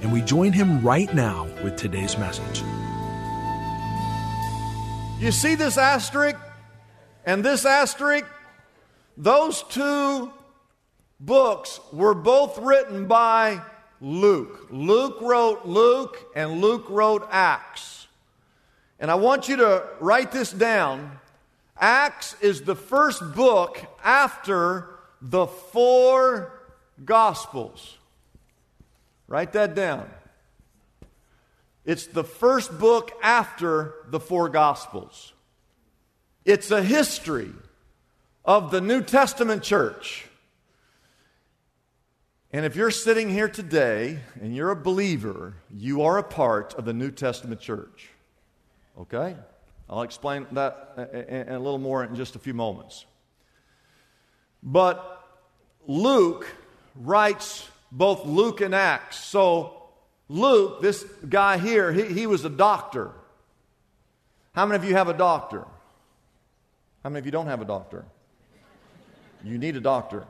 and we join him right now with today's message. You see this asterisk and this asterisk? Those two books were both written by Luke. Luke wrote Luke, and Luke wrote Acts. And I want you to write this down. Acts is the first book after the four Gospels. Write that down. It's the first book after the four Gospels. It's a history of the New Testament church. And if you're sitting here today and you're a believer, you are a part of the New Testament church. Okay? I'll explain that a, little more in just a few moments. But Luke writes both Luke and Acts. So, Luke, this guy here, he, he was a doctor. How many of you have a doctor? How many of you don't have a doctor? You need a doctor.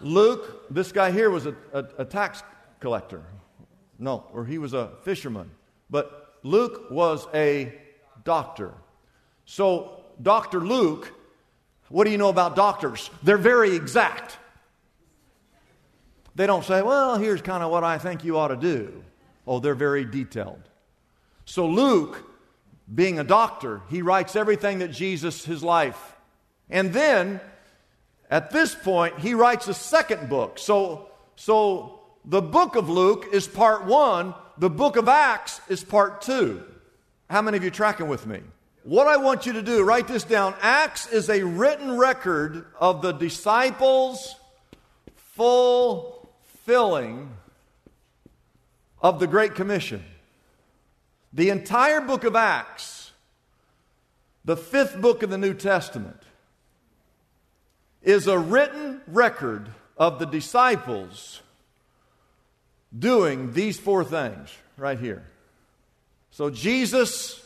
Luke, this guy here was a, a, a, tax collector. No, or he was a fisherman. But Luke was a doctor. So, Dr. Luke, what do you know about doctors? They're very exact. They don't say, well, here's kind of what I think you ought to do. Oh, they're very detailed. So, Luke, being a doctor, he writes everything that Jesus, his life. And then at this point, he writes a second book. So, so the book of Luke is part one, the book of Acts is part two. How many of you tracking with me? What I want you to do, write this down. Acts is a written record of the disciples' fulfilling of the Great Commission. The entire book of Acts, the fifth book of the New Testament, is a written record of the disciples doing these four things right here. So Jesus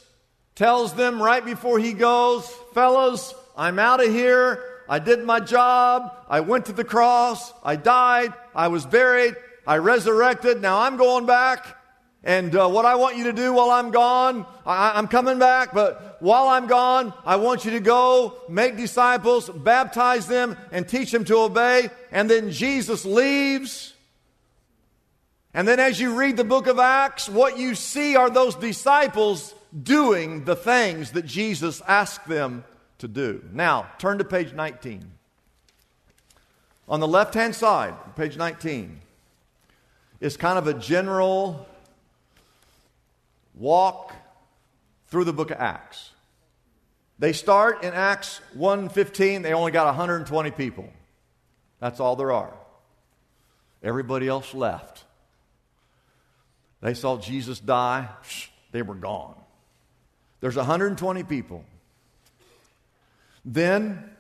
tells them right before he goes, Fellas, I'm out of here. I did my job. I went to the cross. I died. I was buried. I resurrected. Now I'm going back. And uh, what I want you to do while I'm gone, I, am coming back, but while I'm gone, I want you to go make disciples, baptize them, and teach them to obey. And then Jesus leaves. And then as you read the book of Acts, what you see are those disciples doing the things that Jesus asked them to do. Now, turn to page 19. On the left hand side, page 19, is kind of a general walk through the book of Acts. They start in Acts 1:15, they only got 120 people. That's all there are. Everybody else left. They saw Jesus die, they were gone. There's 120 people. Then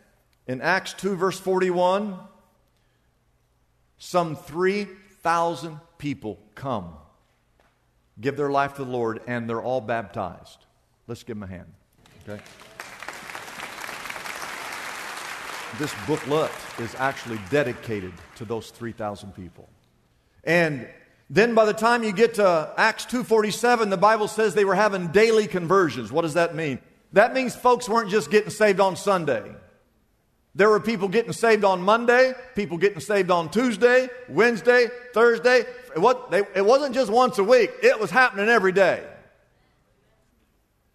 in Acts 2 verse 41, some 3,000 people come give their life to the Lord, and they're all baptized. Let's give them a hand. Okay? This booklet is actually dedicated to those 3,000 people. And then by the time you get to Acts 2:47, the Bible says they were having daily conversions. What does that mean? That means folks weren't just getting saved on Sunday. There were people getting saved on Monday, people getting saved on Tuesday, Wednesday, Thursday. It, wasn't just once a week, it was happening every day.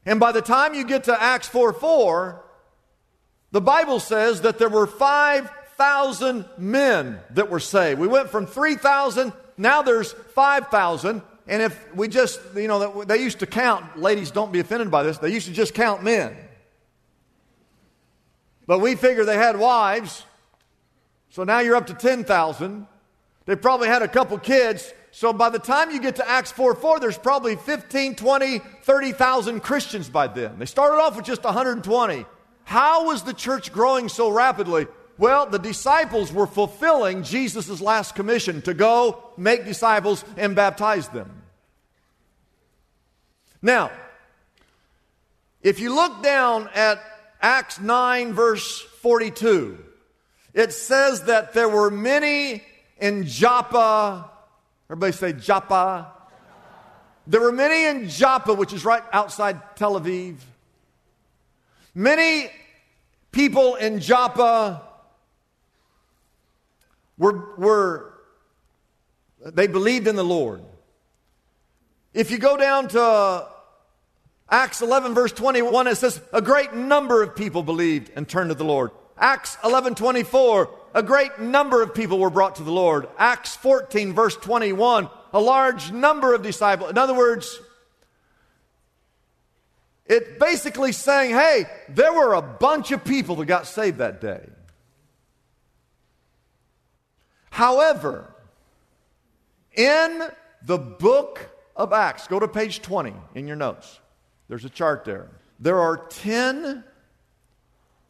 And by the time you get to Acts 4 4, the Bible says that there were 5,000 men that were saved. We went from 3,000, now there's 5,000. And if we just, you know, they used to count, ladies, don't be offended by this, they used to just count men. But we figure they had wives, so now you're up to 10,000. They probably had a couple kids. So by the time you get to Acts 4 4, there's probably 15, 20, 30,000 Christians by then. They started off with just 120. How was the church growing so rapidly? Well, the disciples were fulfilling Jesus' last commission to go make disciples and baptize them. Now, if you look down at Acts 9, verse 42, it says that there were many in Joppa. Everybody say Joppa. There were many in Joppa, which is right outside Tel Aviv. Many people in Joppa were, were they believed in the Lord. If you go down to Acts 11, verse 21, it says, A great number of people believed and turned to the Lord. Acts 11, 24, a great number of people were brought to the Lord. Acts 14, verse 21, a large number of disciples. In other words, it's basically saying, hey, there were a bunch of people that got saved that day. However, in the book of Acts, go to page 20 in your notes. There's a chart there. There are 10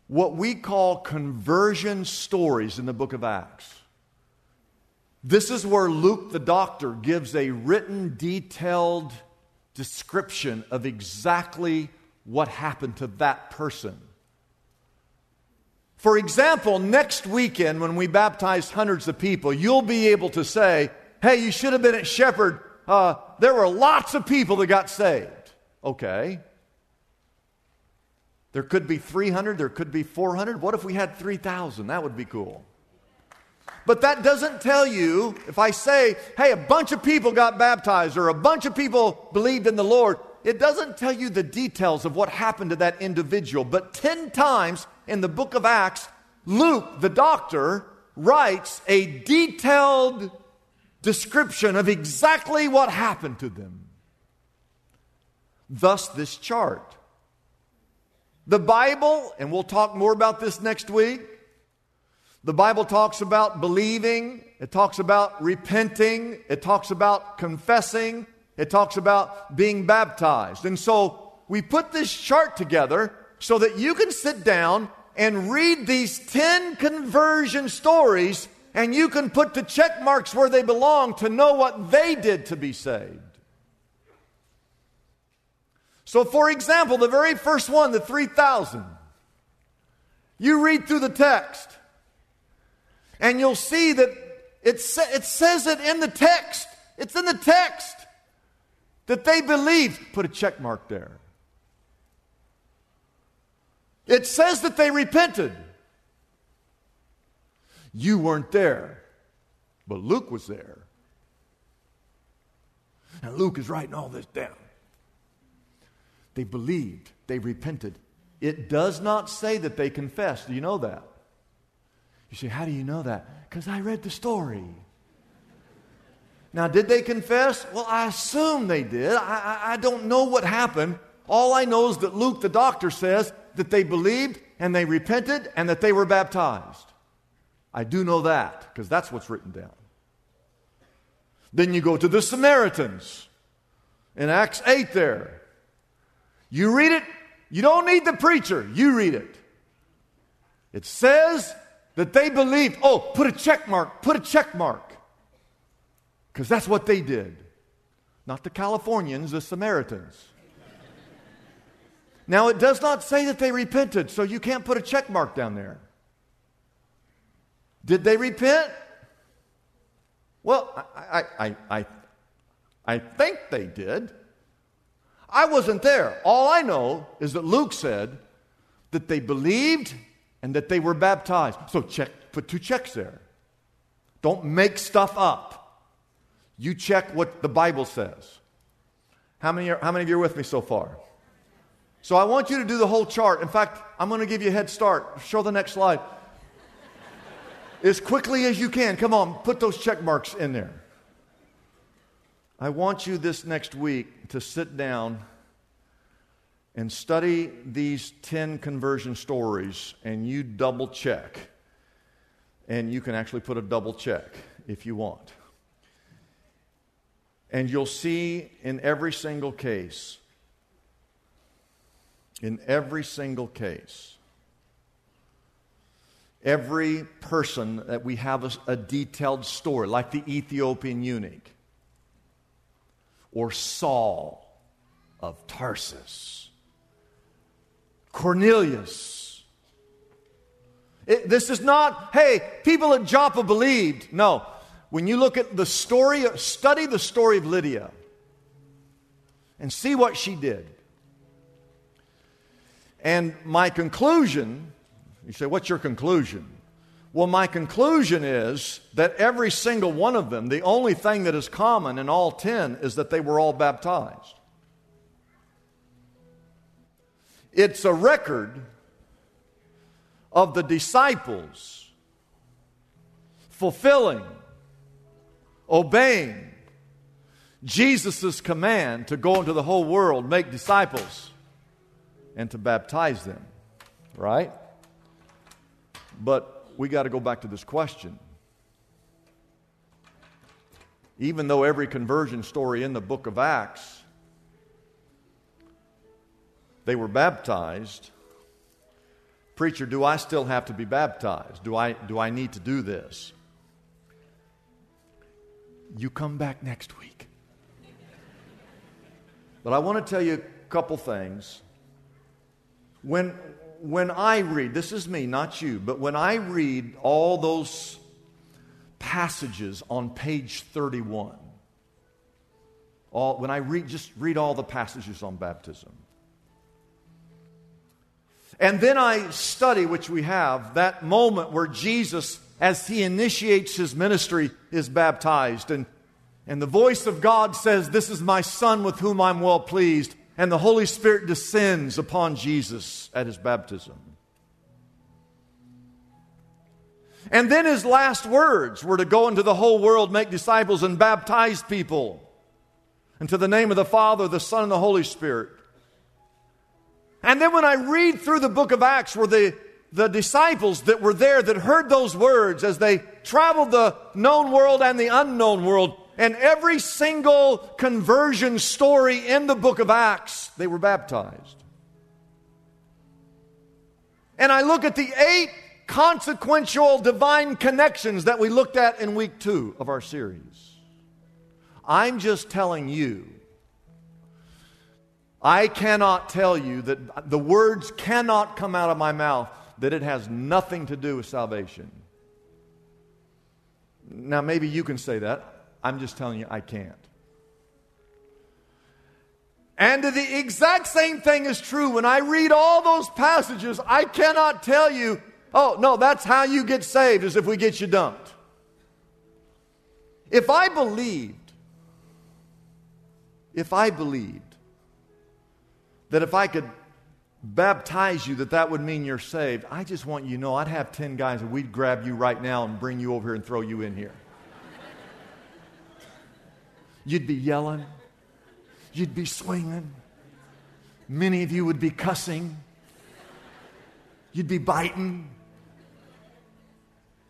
what we call conversion stories in the book of Acts. This is where Luke the doctor gives a written, detailed description of exactly what happened to that person. For example, next weekend when we baptize hundreds of people, you'll be able to say, hey, you should have been at Shepherd. Uh, there were lots of people that got saved. Okay. There could be 300, there could be 400. What if we had 3,000? That would be cool. But that doesn't tell you, if I say, hey, a bunch of people got baptized or a bunch of people believed in the Lord, it doesn't tell you the details of what happened to that individual. But 10 times in the book of Acts, Luke, the doctor, writes a detailed description of exactly what happened to them. Thus, this chart. The Bible, and we'll talk more about this next week, the Bible talks about believing, it talks about repenting, it talks about confessing, it talks about being baptized. And so we put this chart together so that you can sit down and read these 10 conversion stories and you can put the check marks where they belong to know what they did to be saved. So, for example, the very first one, the 3,000, you read through the text and you'll see that it, sa- it says it in the text. It's in the text that they believed. Put a check mark there. It says that they repented. You weren't there, but Luke was there. And Luke is writing all this down. They believed, they repented. It does not say that they confessed. Do you know that? You say, How do you know that? Because I read the story. Now, did they confess? Well, I assume they did. I, I, I, don't know what happened. All I know is that Luke, the doctor, says that they believed and they repented and that they were baptized. I do know that because that's what's written down. Then you go to the Samaritans in Acts 8 there. You read it, you don't need the preacher, you read it. It says that they believed. Oh, put a check mark, put a check mark. Because that's what they did. Not the Californians, the Samaritans. now, it does not say that they repented, so you can't put a check mark down there. Did they repent? Well, I, I, I, I, think they did. I wasn't there. All I know is that Luke said that they believed and that they were baptized. So check, put two checks there. Don't make stuff up. You check what the Bible says. How many, are, how many of you are with me so far? So I want you to do the whole chart. In fact, I'm going to give you a head start. Show the next slide. as quickly as you can. Come on, put those check marks in there. I want you this next week to sit down and study these 10 conversion stories and you double check. And you can actually put a double check if you want. And you'll see in every single case, in every single case, every person that we have a, a detailed story, like the Ethiopian eunuch or Saul of Tarsus, Cornelius. It, this is not, hey, people at Joppa believed. No. When you look at the story, study the story of Lydia and see what she did. And my conclusion, you say, what's your conclusion? Well, my conclusion is that every single one of them, the only thing that is common in all 10 is that they were all baptized. It's a record of the disciples fulfilling, obeying Jesus' command to go into the whole world, make disciples, and to baptize them. Right? But we got to go back to this question. Even though every conversion story in the book of Acts, they were baptized. Preacher, do I still have to be baptized? Do I, do I need to do this? You come back next week. But I want to tell you a couple things. When, when I read, this is me, not you, but when I read all those passages on page 31, all, when I read, just read all the passages on baptism, and then I study, which we have, that moment where Jesus, as he initiates his ministry, is baptized. And, and the voice of God says, This is my Son with whom I'm well pleased and the Holy Spirit descends upon Jesus at his baptism. And then his last words were to go into the whole world, make disciples, and baptize people. into the name of the Father, the Son, and the Holy Spirit. And then when I read through the book of Acts, where the, the disciples that were there that heard those words as they traveled the known world and the unknown world, and every single conversion story in the book of Acts, they were baptized. And I look at the eight consequential divine connections that we looked at in week two of our series. I'm just telling you, I cannot tell you that the words cannot come out of my mouth that it has nothing to do with salvation. Now, maybe you can say that. I'm just telling you, I can't. And the exact same thing is true when I read all those passages. I cannot tell you, oh, no, that's how you get saved, is if we get you dumped. If I believed, if I believed that if I could baptize you, that that would mean you're saved, I just want you to know I'd have 10 guys and we'd grab you right now and bring you over here and throw you in here. You'd be yelling. You'd be swinging. Many of you would be cussing. You'd be biting.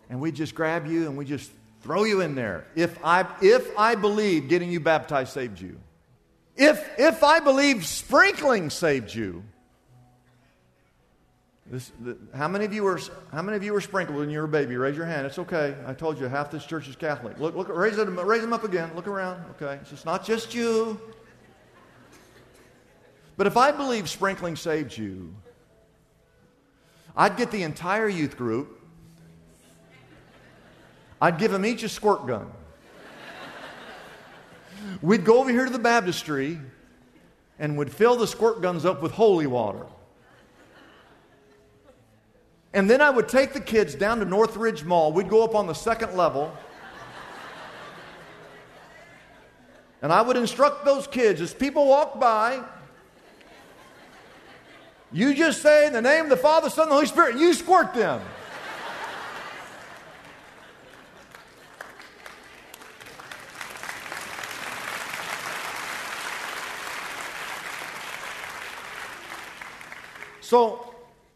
And we'd just grab you and we just throw you in there. If I, if I believe getting you baptized saved you, if, if I believe sprinkling saved you, this, the, how many of you were how many of you were sprinkled when you were a baby? Raise your hand. It's okay. I told you half this church is Catholic. Look, look, raise them, raise them up again. Look around. Okay, it's not just you. But if I believe sprinkling saved you, I'd get the entire youth group. I'd give them each a squirt gun. We'd go over here to the baptistry and would fill the squirt guns up with holy water. And then I would take the kids down to Northridge Mall. We'd go up on the second level. And I would instruct those kids as people walk by, you just say in the name of the Father, Son, and the Holy Spirit, you squirt them. So,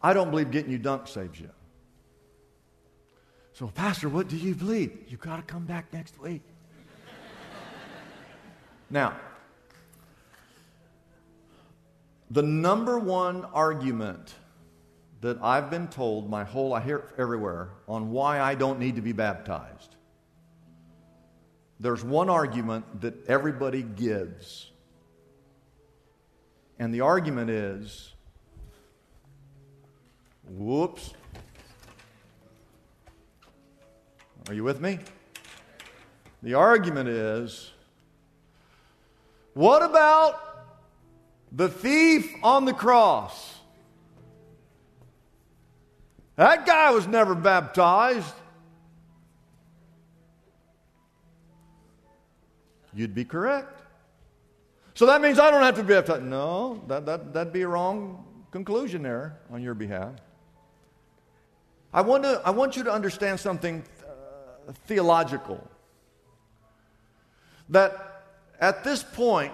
I don't believe getting you dunked saves you. So, Pastor, what do you believe? You got to come back next week. now, the number one argument that I've been told my whole, I hear it everywhere, on why I don't need to be baptized. There's one argument that everybody gives. And the argument is whoops. Are you with me? The argument is what about the thief on the cross. That guy was never baptized. You'd be correct. So that means I don't have to be baptized. No, that, that, that'd be a wrong conclusion there on your behalf. I want, to, I want you to understand something uh, theological. That at this point,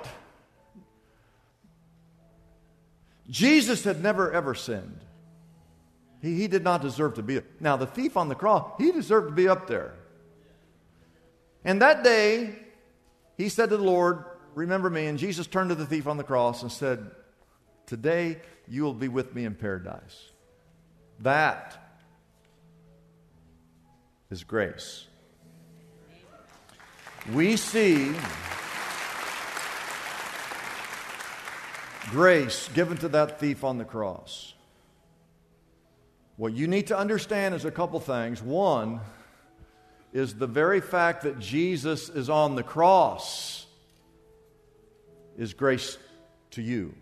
Jesus had never, ever sinned. He, he did not deserve to be. Now, the thief on the cross, he deserved to be up there. And that day, he said to the Lord, Remember me. And Jesus turned to the thief on the cross and said, Today you will be with me in paradise. That is grace. We see grace given to that thief on the cross. What you need to understand is a couple things. One is the very fact that Jesus is on the cross is grace to you.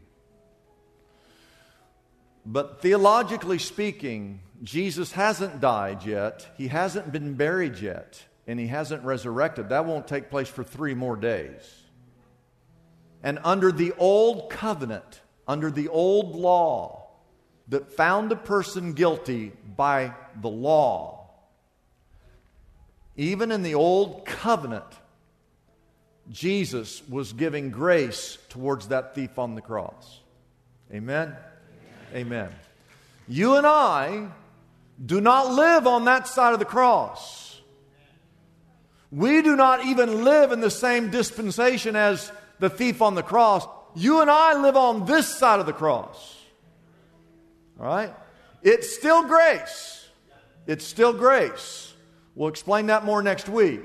But theologically speaking, Jesus hasn't died yet, he hasn't been buried yet, and he hasn't resurrected. That won't take place for three more days. And under the old covenant, under the old law that found a person guilty by the law, even in the old covenant, Jesus was giving grace towards that thief on the cross. Amen? Amen. Amen. You and I do not live on that side of the cross. We do not even live in the same dispensation as the thief on the cross. You and I live on this side of the cross. All right? It's still grace. It's still grace. We'll explain that more next week.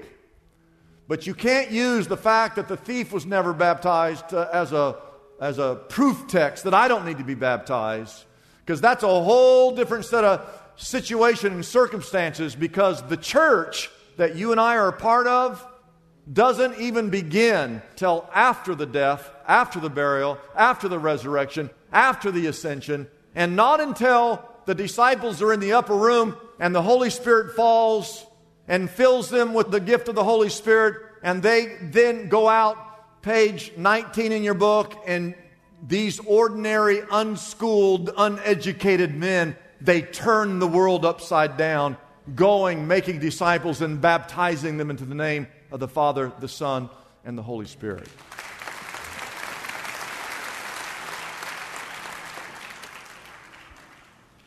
But you can't use the fact that the thief was never baptized uh, as, a, as a proof text that I don't need to be baptized, because that's a whole different set of situation and circumstances because the church that you and I are a part of doesn't even begin till after the death, after the burial, after the resurrection, after the ascension, and not until the disciples are in the upper room and the Holy Spirit falls and fills them with the gift of the Holy Spirit, and they then go out, page 19 in your book, and these ordinary, unschooled, uneducated men, they turn the world upside down, going, making disciples, and baptizing them into the name of the Father, the Son, and the Holy Spirit.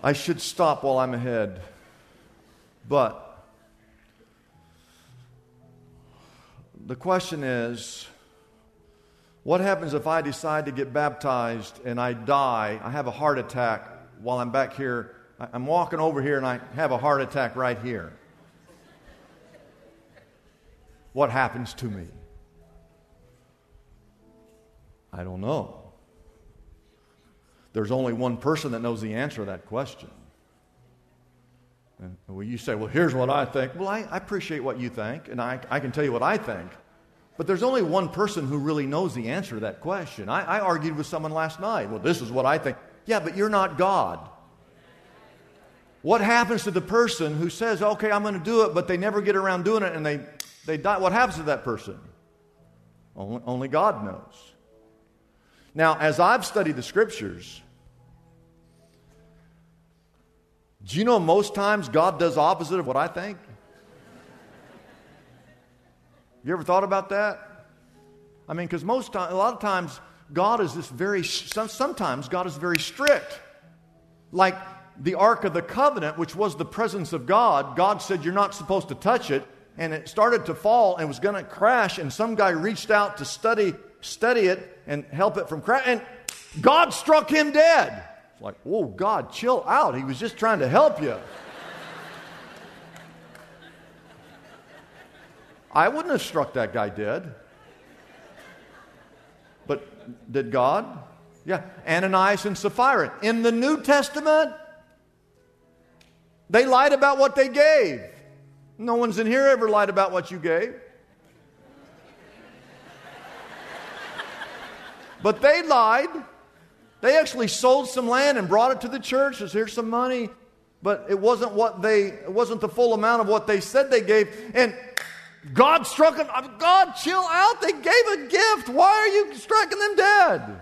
I should stop while I'm ahead, but the question is what happens if I decide to get baptized and I die? I have a heart attack while I'm back here. I'm walking over here and I have a heart attack right here what happens to me? I don't know. There's only one person that knows the answer to that question. And well, you say, well, here's what I think. Well, I, I appreciate what you think, and I, I can tell you what I think. But there's only one person who really knows the answer to that question. I, I argued with someone last night. Well, this is what I think. Yeah, but you're not God. What happens to the person who says, okay, I'm going to do it, but they never get around doing it and they, they die? What happens to that person? Only, only God knows. Now, as I've studied the scriptures, do you know most times God does opposite of what I think? You ever thought about that? I mean, because most time, a lot of times, God is this very, sometimes God is very strict. Like the Ark of the Covenant, which was the presence of God, God said, You're not supposed to touch it. And it started to fall and was going to crash. And some guy reached out to study, study it and help it from crashing. And God struck him dead. It's like, oh, God, chill out. He was just trying to help you. I wouldn't have struck that guy dead. But did God? Yeah. Ananias and Sapphira. In the New Testament, they lied about what they gave. No one's in here ever lied about what you gave. But they lied. They actually sold some land and brought it to the church. Says, here's some money. But it wasn't what they it wasn't the full amount of what they said they gave. And God struck them. God, chill out. They gave a gift. Why are you striking them dead?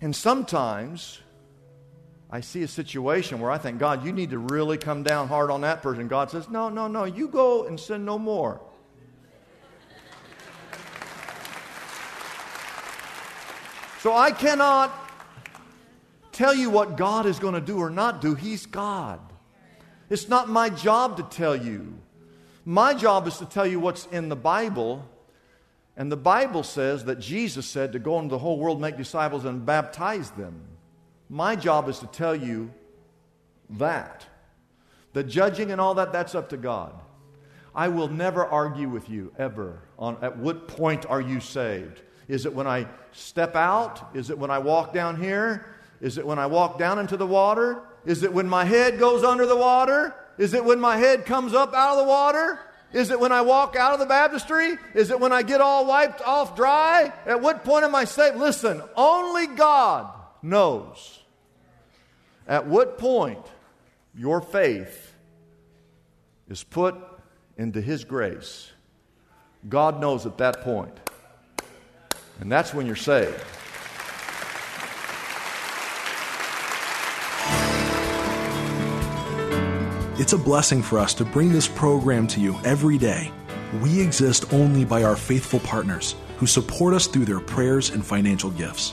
And sometimes I see a situation where I think, God, you need to really come down hard on that person. God says, No, no, no, you go and sin no more. So I cannot tell you what God is going to do or not do. He's God. It's not my job to tell you. My job is to tell you what's in the Bible. And the Bible says that Jesus said to go into the whole world, make disciples, and baptize them. My job is to tell you that. The judging and all that, that's up to God. I will never argue with you, ever, on at what point are you saved. Is it when I step out? Is it when I walk down here? Is it when I walk down into the water? Is it when my head goes under the water? Is it when my head comes up out of the water? Is it when I walk out of the baptistry? Is it when I get all wiped off dry? At what point am I saved? Listen, only God knows at what point your faith is put into His grace. God knows at that point. And that's when you're saved. It's a blessing for us to bring this program to you every day. We exist only by our faithful partners who support us through their prayers and financial gifts.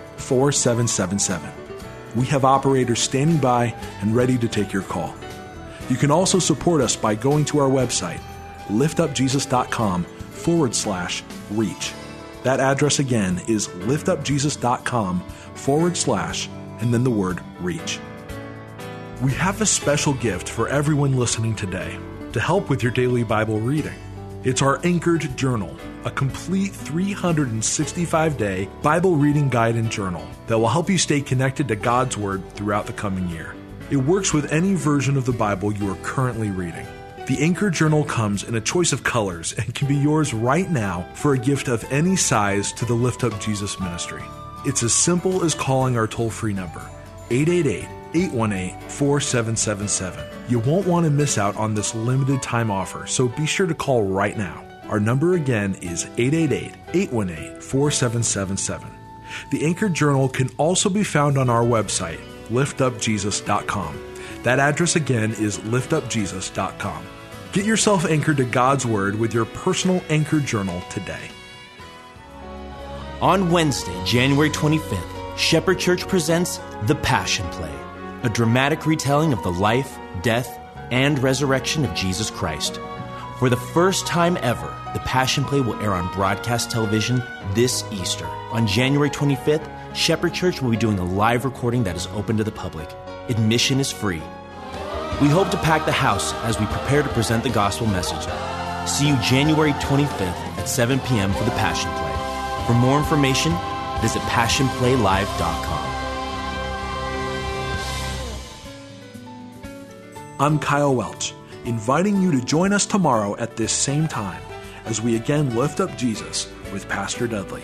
4777. We have operators standing by and ready to take your call. You can also support us by going to our website, liftupjesus.com forward slash reach. That address again is liftupjesus.com forward slash and then the word reach. We have a special gift for everyone listening today to help with your daily Bible reading. It's our Anchored Journal, a complete 365 day Bible reading guide and journal that will help you stay connected to God's Word throughout the coming year. It works with any version of the Bible you are currently reading. The Anchor Journal comes in a choice of colors and can be yours right now for a gift of any size to the Lift Up Jesus ministry. It's as simple as calling our toll free number, 888 818 4777. You won't want to miss out on this limited time offer, so be sure to call right now. Our number again is 888 818 4777. The Anchored Journal can also be found on our website, liftupjesus.com. That address again is liftupjesus.com. Get yourself anchored to God's Word with your personal Anchored Journal today. On Wednesday, January 25th, Shepherd Church presents The Passion Play a dramatic retelling of the life, death, and resurrection of Jesus Christ. For the first time ever, the Passion Play will air on broadcast television this Easter. On January 25th, Shepherd Church will be doing a live recording that is open to the public. Admission is free. We hope to pack the house as we prepare to present the gospel message. See you January 25th at 7 p.m. for the Passion Play. For more information, visit PassionPlayLive.com. I'm Kyle Welch, inviting you to join us tomorrow at this same time as we again lift up Jesus with Pastor Dudley.